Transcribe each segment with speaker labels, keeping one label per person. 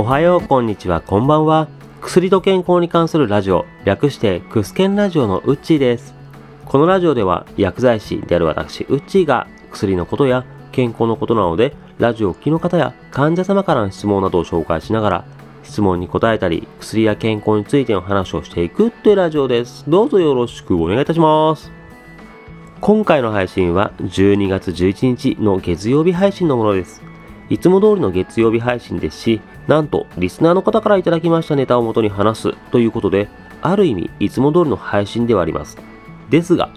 Speaker 1: おはよう、こんにちは、こんばんは。薬と健康に関するラジオ、略してクスケンラジオのウッチーです。このラジオでは薬剤師である私、ウッチーが薬のことや健康のことなので、ラジオを聴きの方や患者様からの質問などを紹介しながら、質問に答えたり、薬や健康についての話をしていくというラジオです。どうぞよろしくお願いいたします。今回の配信は12月11日の月曜日配信のものです。いつも通りの月曜日配信ですし、なんとリスナーの方からいただきましたネタを元に話すということで、ある意味いつも通りの配信ではあります。ですが、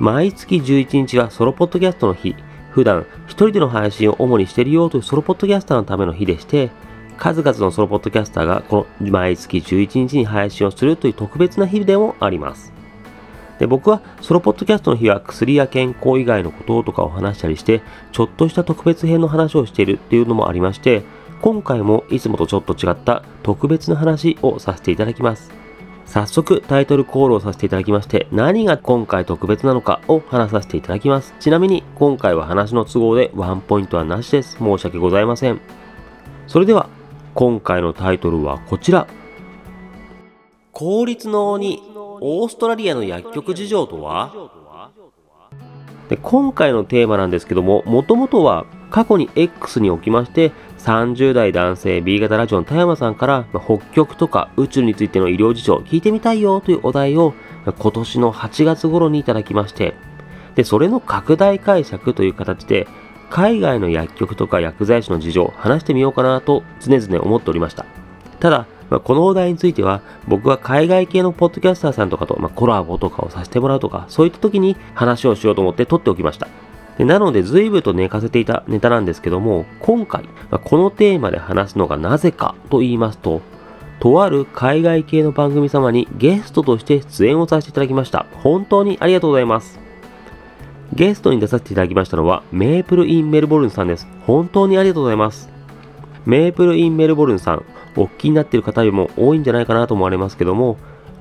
Speaker 1: 毎月11日はソロポッドキャストの日、普段一人での配信を主にしているよというソロポッドキャスターのための日でして、数々のソロポッドキャスターがこの毎月11日に配信をするという特別な日でもあります。で僕はソロポッドキャストの日は薬や健康以外のこととかを話したりして、ちょっとした特別編の話をしているっていうのもありまして、今回もいつもとちょっと違った特別な話をさせていただきます。早速タイトルコールをさせていただきまして、何が今回特別なのかを話させていただきます。ちなみに今回は話の都合でワンポイントはなしです。申し訳ございません。それでは今回のタイトルはこちら。効率の鬼オーストラリアの薬局事情とは？で今回のテーマなんですけども、もともとは過去に X におきまして、30代男性 B 型ラジオの田山さんから、北極とか宇宙についての医療事情を聞いてみたいよというお題を今年の8月頃にいただきまして、で、それの拡大解釈という形で、海外の薬局とか薬剤師の事情を話してみようかなと常々思っておりました。ただ、ま、このお題については、僕は海外系のポッドキャスターさんとかと、ま、コラボとかをさせてもらうとか、そういった時に話をしようと思って撮っておきました。でなので、随分と寝かせていたネタなんですけども、今回、まあ、このテーマで話すのがなぜかと言いますと、とある海外系の番組様にゲストとして出演をさせていただきました。本当にありがとうございます。ゲストに出させていただきましたのは、メープルインメルボルンさんです。本当にありがとうございます。メープルインメルボルンさん、お聞きになっている方よりも多いんじゃないかなと思われますけども、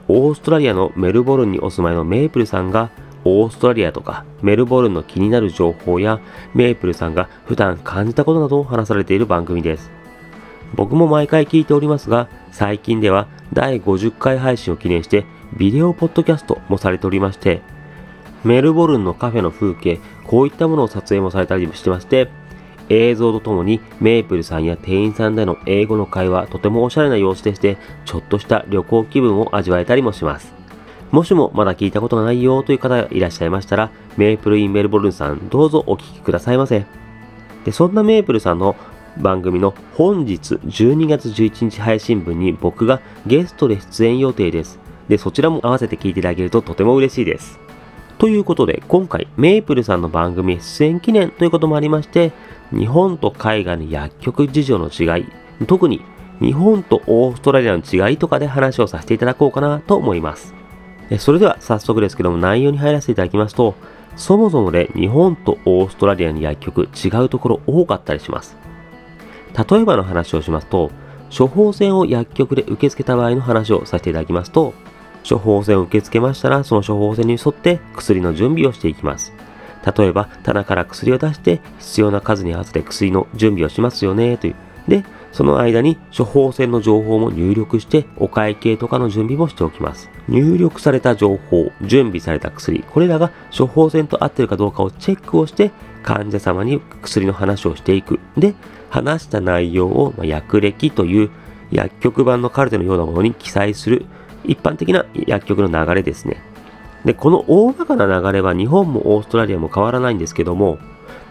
Speaker 1: オーストラリアのメルボルンにお住まいのメープルさんが、オーストラリアとかメルボルンの気になる情報や、メープルさんが普段感じたことなどを話されている番組です。僕も毎回聞いておりますが、最近では第50回配信を記念して、ビデオポッドキャストもされておりまして、メルボルンのカフェの風景、こういったものを撮影もされたりしてまして、映像とともにメープルさんや店員さんでの英語の会話、とてもおしゃれな様子でして、ちょっとした旅行気分を味わえたりもします。もしもまだ聞いたことがないよという方がいらっしゃいましたら、メープルインメルボルンさん、どうぞお聞きくださいませ。で、そんなメープルさんの番組の本日12月11日配信分に僕がゲストで出演予定です。で、そちらも合わせて聞いていただけるととても嬉しいです。ということで、今回、メープルさんの番組出演記念ということもありまして、日本と海外の薬局事情の違い、特に日本とオーストラリアの違いとかで話をさせていただこうかなと思います。それでは早速ですけども内容に入らせていただきますと、そもそもで日本とオーストラリアの薬局違うところ多かったりします。例えばの話をしますと、処方箋を薬局で受け付けた場合の話をさせていただきますと、処方箋を受け付けましたら、その処方箋に沿って薬の準備をしていきます。例えば、棚から薬を出して必要な数に合わせて薬の準備をしますよね、という。で、その間に処方箋の情報も入力してお会計とかの準備もしておきます。入力された情報、準備された薬、これらが処方箋と合ってるかどうかをチェックをして患者様に薬の話をしていく。で、話した内容を薬歴という薬局版のカルテのようなものに記載する一般的な薬局の流れですね。で、この大まかな流れは日本もオーストラリアも変わらないんですけども、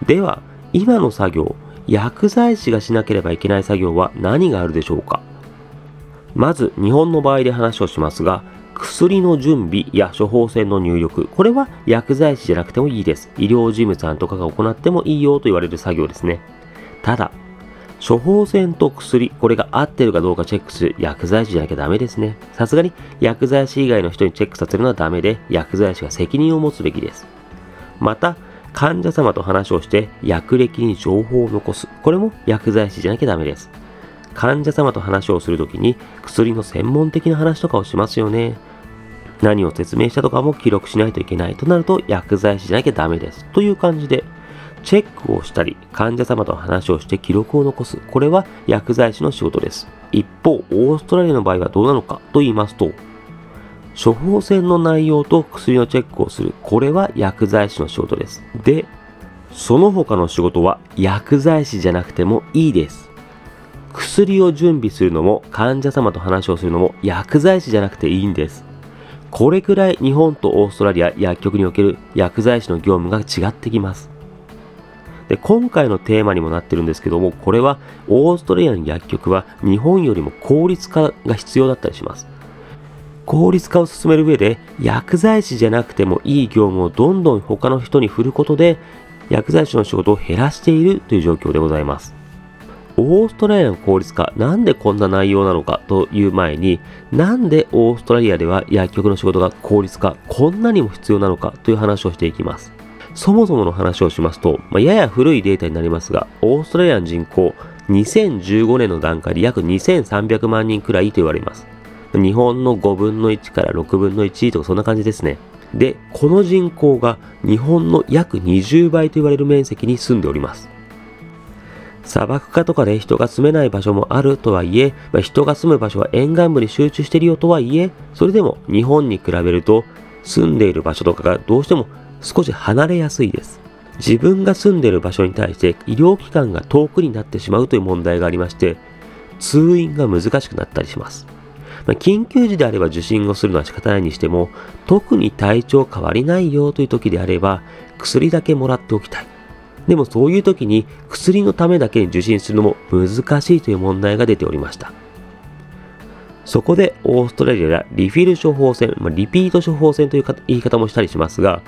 Speaker 1: では、今の作業、薬剤師がしなければいけない作業は何があるでしょうか？まず、日本の場合で話をしますが、薬の準備や処方箋の入力、これは薬剤師じゃなくてもいいです。医療事務さんとかが行ってもいいよと言われる作業ですね。ただ、処方箋と薬、これが合ってるかどうかチェックする薬剤師じゃなきゃダメですね。さすがに薬剤師以外の人にチェックさせるのはダメで、薬剤師が責任を持つべきです。また、患者様と話をして薬歴に情報を残す。これも薬剤師じゃなきゃダメです。患者様と話をするときに薬の専門的な話とかをしますよね。何を説明したとかも記録しないといけないとなると薬剤師じゃなきゃダメです。という感じで、チェックをしたり、患者様と話をして記録を残す。これは薬剤師の仕事です。一方、オーストラリアの場合はどうなのかと言いますと、処方箋の内容と薬のチェックをする。これは薬剤師の仕事です。で、その他の仕事は薬剤師じゃなくてもいいです。薬を準備するのも患者様と話をするのも薬剤師じゃなくていいんです。これくらい日本とオーストラリア薬局における薬剤師の業務が違ってきます。で、今回のテーマにもなってるんですけども、これはオーストラリアの薬局は日本よりも効率化が必要だったりします。効率化を進める上で薬剤師じゃなくてもいい業務をどんどん他の人に振ることで薬剤師の仕事を減らしているという状況でございます。オーストラリアの効率化、なんでこんな内容なのかという前に、なんでオーストラリアでは薬局の仕事が効率化、こんなにも必要なのかという話をしていきます。そもそもの話をしますと、まあ、やや古いデータになりますが、オーストラリアの人口、2015年の段階で約2300万人くらいと言われます。日本の5分の1から6分の1とかそんな感じですね。で、この人口が日本の約20倍と言われる面積に住んでおります。砂漠化とかで人が住めない場所もあるとはいえ、まあ、人が住む場所は沿岸部に集中しているよとはいえ、それでも日本に比べると住んでいる場所とかがどうしても少し離れやすいです。自分が住んでいる場所に対して医療機関が遠くになってしまうという問題がありまして、通院が難しくなったりします。まあ、緊急時であれば受診をするのは仕方ないにしても、特に体調変わりないよという時であれば、薬だけもらっておきたい。でもそういう時に薬のためだけに受診するのも難しいという問題が出ておりました。そこでオーストラリアではリフィル処方箋、まあ、リピート処方箋という言い方もしたりしますが、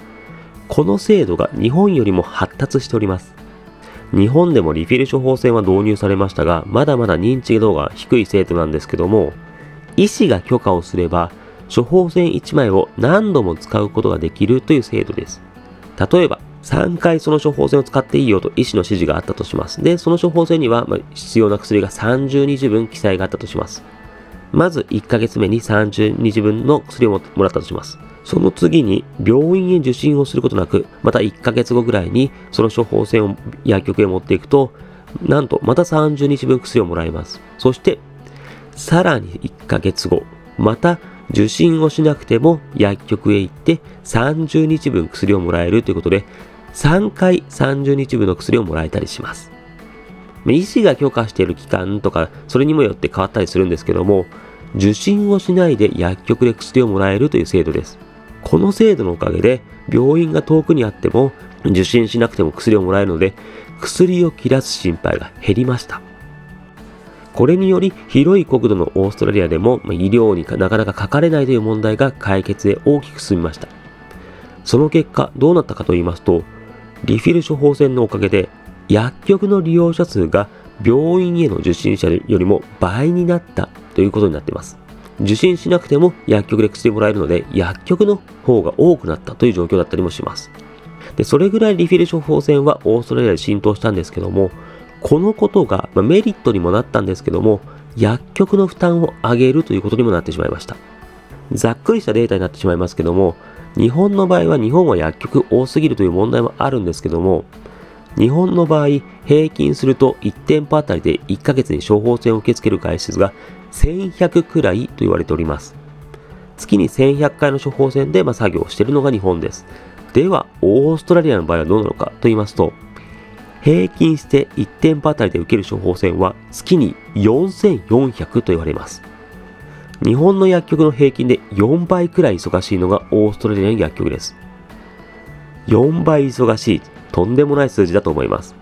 Speaker 1: この制度が日本よりも発達しております。日本でもリフィル処方箋は導入されましたが、まだまだ認知度が低い制度なんですけども、医師が許可をすれば、処方箋1枚を何度も使うことができるという制度です。例えば、3回その処方箋を使っていいよと医師の指示があったとします。で、その処方箋には、必要な薬が30日分記載があったとします。まず1ヶ月目に30日分の薬をもらったとします。その次に病院へ受診をすることなく、また1ヶ月後ぐらいにその処方箋を薬局へ持っていくと、なんとまた30日分薬をもらえます。そしてさらに1ヶ月後、また受診をしなくても薬局へ行って30日分薬をもらえるということで、3回30日分の薬をもらえたりします。医師が許可している期間とか、それにもよって変わったりするんですけども、受診をしないで薬局で薬をもらえるという制度です。この制度のおかげで、病院が遠くにあっても、受診しなくても薬をもらえるので、薬を切らす心配が減りました。これにより広い国土のオーストラリアでも医療になかなかかかれないという問題が解決へ大きく進みました。その結果どうなったかと言いますと、リフィル処方箋のおかげで薬局の利用者数が病院への受診者よりも倍になったということになっています。受診しなくても薬局で薬もらえるので薬局の方が多くなったという状況だったりもします。で、それぐらいリフィル処方箋はオーストラリアで浸透したんですけども、このことが、まメリットにもなったんですけども、薬局の負担を上げるということにもなってしまいました。ざっくりしたデータになってしまいますけども、日本の場合は日本は薬局多すぎるという問題もあるんですけども、日本の場合、平均すると1店舗あたりで1ヶ月に処方箋を受け付ける回数が1100くらいと言われております。月に1100回の処方箋でま作業をしているのが日本です。では、オーストラリアの場合はどうなのかと言いますと、平均して1店舗あたりで受ける処方箋は月に4400と言われます。日本の薬局の平均で4倍くらい忙しいのがオーストラリアの薬局です。4倍忙しい、とんでもない数字だと思います。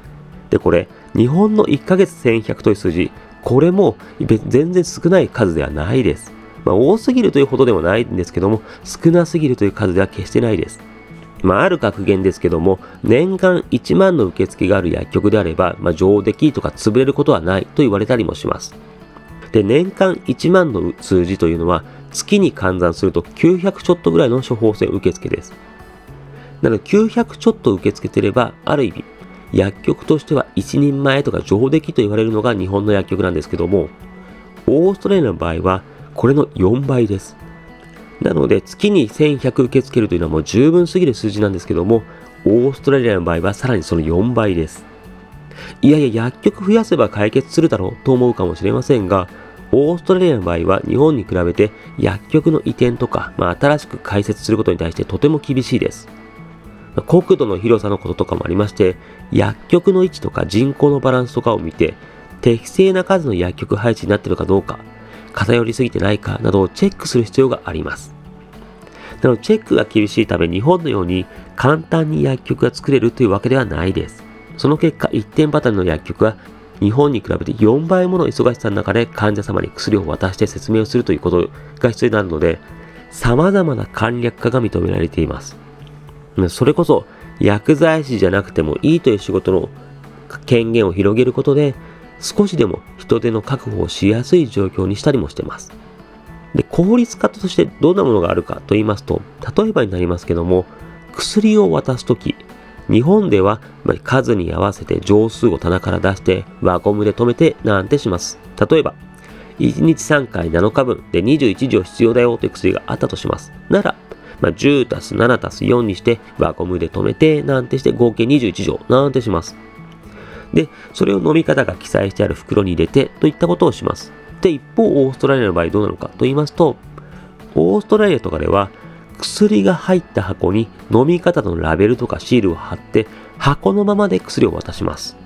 Speaker 1: で、これ、日本の1ヶ月1100という数字、これも全然少ない数ではないです。まあ、多すぎるというほどでもないんですけども、少なすぎるという数では決してないです。まあ、ある格言ですけども、年間1万の受付がある薬局であれば、まあ、上出来とか潰れることはないと言われたりもします。で、年間1万の数字というのは、月に換算すると900ちょっとぐらいの処方箋受付です。なので、900ちょっと受け付けてれば、ある意味、薬局としては一人前とか上出来と言われるのが日本の薬局なんですけども、オーストラリアの場合は、これの4倍です。なので、月に1100受け付けるというのはもう十分すぎる数字なんですけども、オーストラリアの場合はさらにその4倍です。いやいや、薬局増やせば解決するだろうと思うかもしれませんが、オーストラリアの場合は日本に比べて薬局の移転とか、まあ、新しく開設することに対してとても厳しいです。国土の広さのこととかもありまして、薬局の位置とか人口のバランスとかを見て、適正な数の薬局配置になっているかどうか、偏りすぎてないかなどをチェックする必要があります。なので、チェックが厳しいため、日本のように簡単に薬局が作れるというわけではないです。その結果、一点パターンの薬局は日本に比べて4倍もの忙しさの中で患者様に薬を渡して説明をするということが必要になるので、様々な簡略化が認められています。それこそ薬剤師じゃなくてもいいという仕事の権限を広げることで少しでも人手の確保をしやすい状況にしたりもしてます。で、効率化としてどんなものがあるかと言いますと、例えばになりますけども、薬を渡すとき、日本では数に合わせて錠数を棚から出して輪ゴムで止めてなんてします。例えば、1日3回7日分で21錠必要だよという薬があったとします。なら、まあ、10たす7たす4にして輪ゴムで止めてなんてして合計21錠なんてします。で、それを飲み方が記載してある袋に入れてといったことをします。で、一方、オーストラリアの場合どうなのかと言いますと、オーストラリアとかでは薬が入った箱に飲み方のラベルとかシールを貼って箱のままで薬を渡します。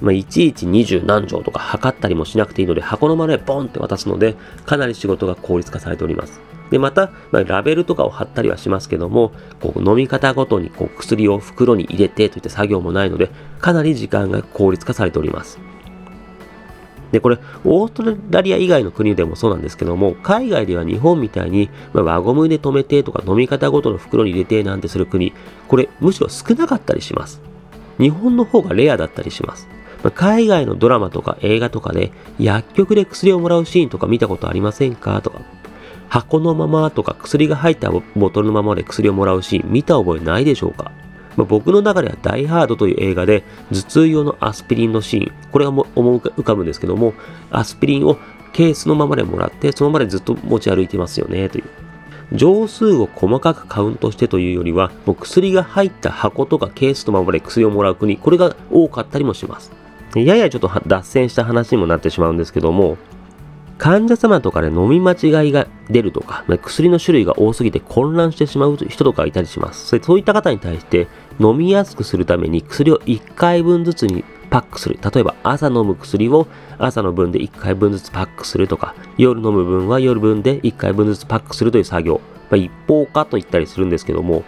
Speaker 1: まあ、いちいち二十何錠とか測ったりもしなくていいので箱のままでボンって渡すのでかなり仕事が効率化されております。で、また、まあ、ラベルとかを貼ったりはしますけども、こう飲み方ごとにこう薬を袋に入れてといった作業もないので、かなり時間が効率化されております。で、これ、オーストラリア以外の国でもそうなんですけども、海外では日本みたいに、まあ、輪ゴムで止めてとか飲み方ごとの袋に入れてなんてする国、これ、むしろ少なかったりします。日本の方がレアだったりします。ま、海外のドラマとか映画とかで、薬局で薬をもらうシーンとか見たことありませんか？とか、箱のままとか薬が入ったボトルのままで薬をもらうシーン見た覚えないでしょうか？まあ、僕の中ではダイハードという映画で頭痛用のアスピリンのシーン、これが思い浮かぶんですけども、アスピリンをケースのままでもらって、そのままでずっと持ち歩いてますよね、という。錠数を細かくカウントしてというよりは、もう薬が入った箱とかケースのままで薬をもらう国、これが多かったりもします。ややちょっと脱線した話にもなってしまうんですけども、患者様とかで飲み間違いが出るとか、薬の種類が多すぎて混乱してしまう人とかいたりします。そういった方に対して飲みやすくするために薬を1回分ずつにパックする。例えば朝飲む薬を朝の分で1回分ずつパックするとか、夜飲む分は夜分で1回分ずつパックするという作業。まあ、一方化と言ったりするんですけども、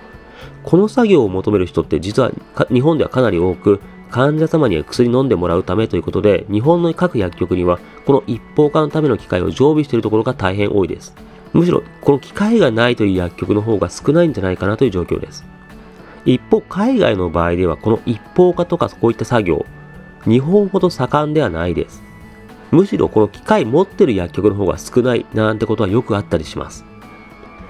Speaker 1: この作業を求める人って実は日本ではかなり多く、患者様には薬飲んでもらうためということで、日本の各薬局にはこの一方化のための機械を常備しているところが大変多いです。むしろこの機械がないという薬局の方が少ないんじゃないかなという状況です。一方、海外の場合ではこの一方化とかこういった作業、日本ほど盛んではないです。むしろこの機械持ってる薬局の方が少ないなんてことはよくあったりします。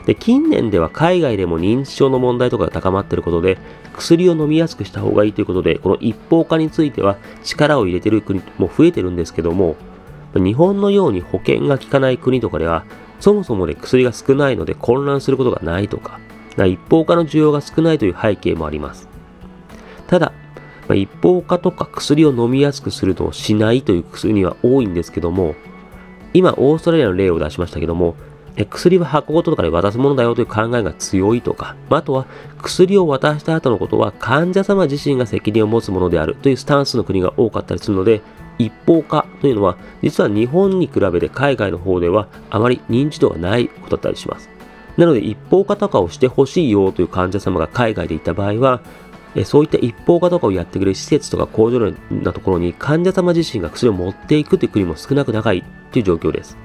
Speaker 1: で、近年では海外でも認知症の問題とかが高まっていることで、薬を飲みやすくした方がいいということで、この一方化については力を入れている国も増えてるんですけども、日本のように保険が効かない国とかでは、そもそもで薬が少ないので混乱することがないとか、一方化の需要が少ないという背景もあります。ただ、一方化とか薬を飲みやすくするのをしないという薬には多いんですけども、今、オーストラリアの例を出しましたけども、薬は箱ごととかで渡すものだよという考えが強いとか、あとは薬を渡した後のことは患者様自身が責任を持つものであるというスタンスの国が多かったりするので、一方化というのは実は日本に比べて海外の方ではあまり認知度がないことだったりします。なので一方化とかをしてほしいよという患者様が海外でいた場合は、そういった一方化とかをやってくれる施設とか工場のようなところに患者様自身が薬を持っていくという国も少なくないという状況です。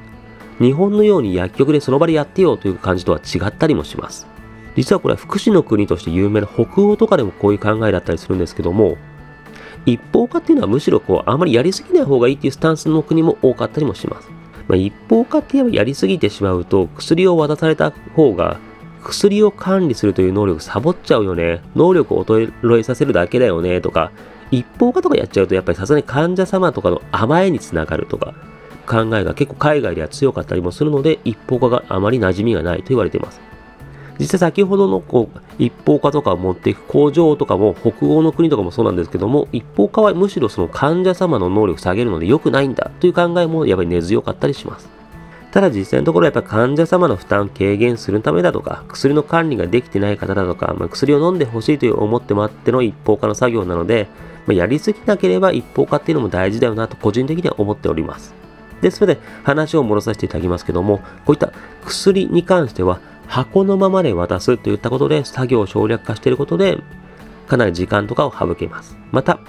Speaker 1: 日本のように薬局でその場でやってよという感じとは違ったりもします。実はこれは福祉の国として有名な北欧とかでもこういう考えだったりするんですけども、一方化っていうのはむしろこうあまりやりすぎない方がいいっていうスタンスの国も多かったりもします。まあ、一方化って言えばやりすぎてしまうと薬を渡された方が薬を管理するという能力サボっちゃうよね。能力を衰えさせるだけだよねとか、一方化とかやっちゃうとやっぱりさすがに患者様とかの甘えにつながるとか、考えが結構海外では強かったりもするので、一方化があまり馴染みがないと言われています。実際先ほどのこう一方化とかを持っていく工場とかも北欧の国とかもそうなんですけども一方化はむしろその患者様の能力下げるので良くないんだという考えもやっぱり根強かったりします。ただ実際のところやっぱり患者様の負担軽減するためだとか、薬の管理ができてない方だとか、まあ、薬を飲んでほしいという思ってもあっての一方化の作業なので、まあ、やりすぎなければ一方化っていうのも大事だよなと個人的には思っております。ですので話を戻させていただきますけども、こういった薬に関しては箱のままで渡すといったことで作業を省略化していることで、かなり時間とかを省けます。また、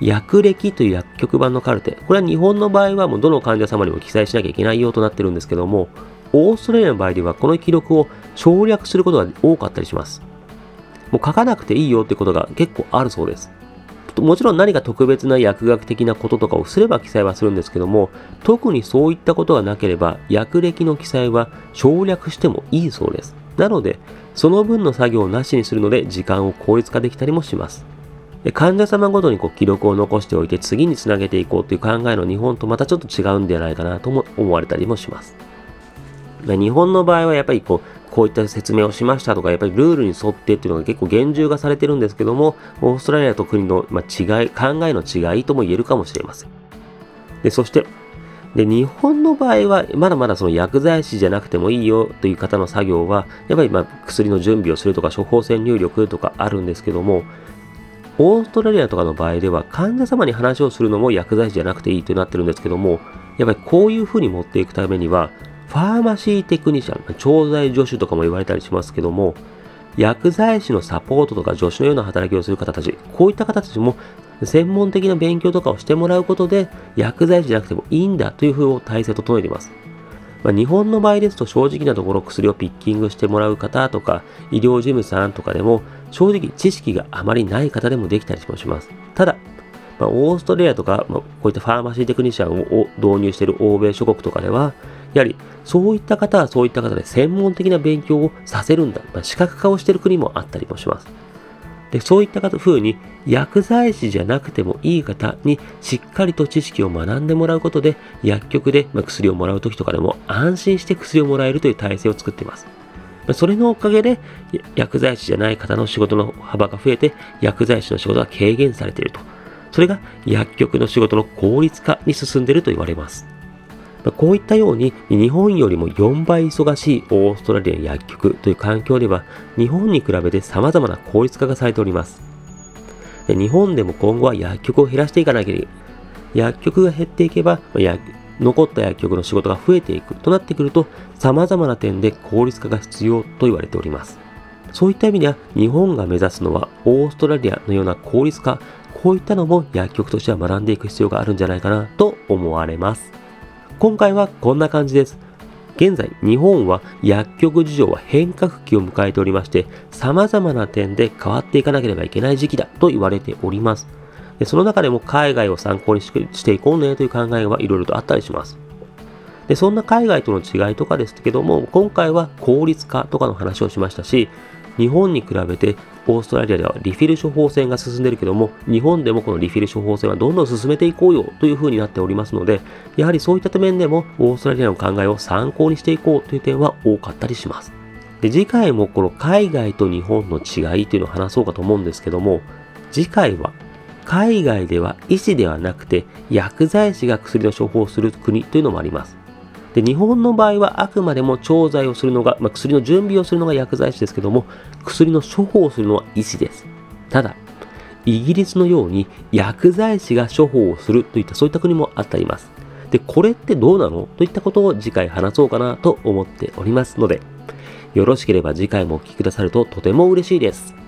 Speaker 1: 薬歴という薬局版のカルテ。これは日本の場合はもうどの患者様にも記載しなきゃいけないようとなってるんですけども、オーストラリアの場合ではこの記録を省略することが多かったりします。もう書かなくていいよってことが結構あるそうです。もちろん何か特別な薬学的なこととかをすれば記載はするんですけども、特にそういったことがなければ、薬歴の記載は省略してもいいそうです。なので、その分の作業をなしにするので、時間を効率化できたりもします。患者様ごとにこう記録を残しておいて次につなげていこうという考えの日本とまたちょっと違うんではないかなとも思われたりもします。日本の場合はやっぱりこうこういった説明をしましたとか、やっぱりルールに沿ってっていうのが結構厳重化されてるんですけども、オーストラリアと国の、ま違い、考えの違いとも言えるかもしれません。で、そして、で、日本の場合は、まだまだその薬剤師じゃなくてもいいよという方の作業は、やっぱりま薬の準備をするとか、処方箋入力とかあるんですけども、オーストラリアとかの場合では患者様に話をするのも薬剤師じゃなくていいとなってるんですけども、やっぱりこういうふうに持っていくためには、ファーマシーテクニシャン、調剤助手とかも言われたりしますけども、薬剤師のサポートとか助手のような働きをする方たち、こういった方たちも専門的な勉強とかをしてもらうことで、薬剤師じゃなくてもいいんだというふうを体制を整えています。まあ、日本の場合ですと正直なところ薬をピッキングしてもらう方とか、医療事務さんとかでも、正直知識があまりない方でもできたりもします。ただ、まあ、オーストラリアとか、まあ、こういったファーマシーテクニシャンを導入している欧米諸国とかでは、やはりそういった方はそういった方で専門的な勉強をさせるんだ。まあ、視覚化をしている国もあったりもします。でそういった風に薬剤師じゃなくてもいい方にしっかりと知識を学んでもらうことで薬局で薬をもらう時とかでも安心して薬をもらえるという体制を作っています。それのおかげで薬剤師じゃない方の仕事の幅が増えて薬剤師の仕事が軽減されていると。それが薬局の仕事の効率化に進んでいると言われます。こういったように日本よりも4倍忙しいオーストラリアの薬局という環境では日本に比べて様々な効率化がされております。で日本でも今後は薬局を減らしていかなければ薬局が減っていけば残った薬局の仕事が増えていくとなってくると様々な点で効率化が必要と言われております。そういった意味では日本が目指すのはオーストラリアのような効率化こういったのも薬局としては学んでいく必要があるんじゃないかなと思われます。今回はこんな感じです。現在、日本は薬局事情は変革期を迎えておりまして、様々な点で変わっていかなければいけない時期だと言われております。でその中でも海外を参考にしていこうねという考えはいろいろとあったりします。でそんな海外との違いとかですけども、今回は効率化とかの話をしましたし、日本に比べてオーストラリアではリフィル処方箋が進んでいるけども、日本でもこのリフィル処方箋はどんどん進めていこうよというふうになっておりますので、やはりそういった面でもオーストラリアの考えを参考にしていこうという点は多かったりします。で次回もこの海外と日本の違いというのを話そうかと思うんですけども、次回は海外では医師ではなくて薬剤師が薬の処方する国というのもあります。で日本の場合はあくまでも調剤をするのが、まあ、薬の準備をするのが薬剤師ですけども薬の処方をするのは医師です。ただイギリスのように薬剤師が処方をするといったそういった国もあったります。でこれってどうなの？といったことを次回話そうかなと思っておりますのでよろしければ次回もお聴きくださるととても嬉しいです。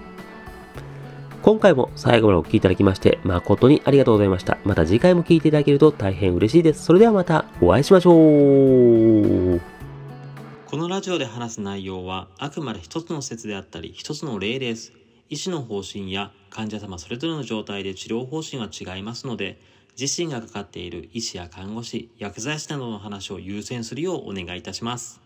Speaker 1: 今回も最後までお聴きいただきまして誠にありがとうございました。また次回も聴いていただけると大変嬉しいです。それではまたお会いしましょう。
Speaker 2: このラジオで話す内容はあくまで一つの説であったり一つの例です。医師の方針や患者様それぞれの状態で治療方針は違いますので、自身がかかっている医師や看護師、薬剤師などの話を優先するようお願いいたします。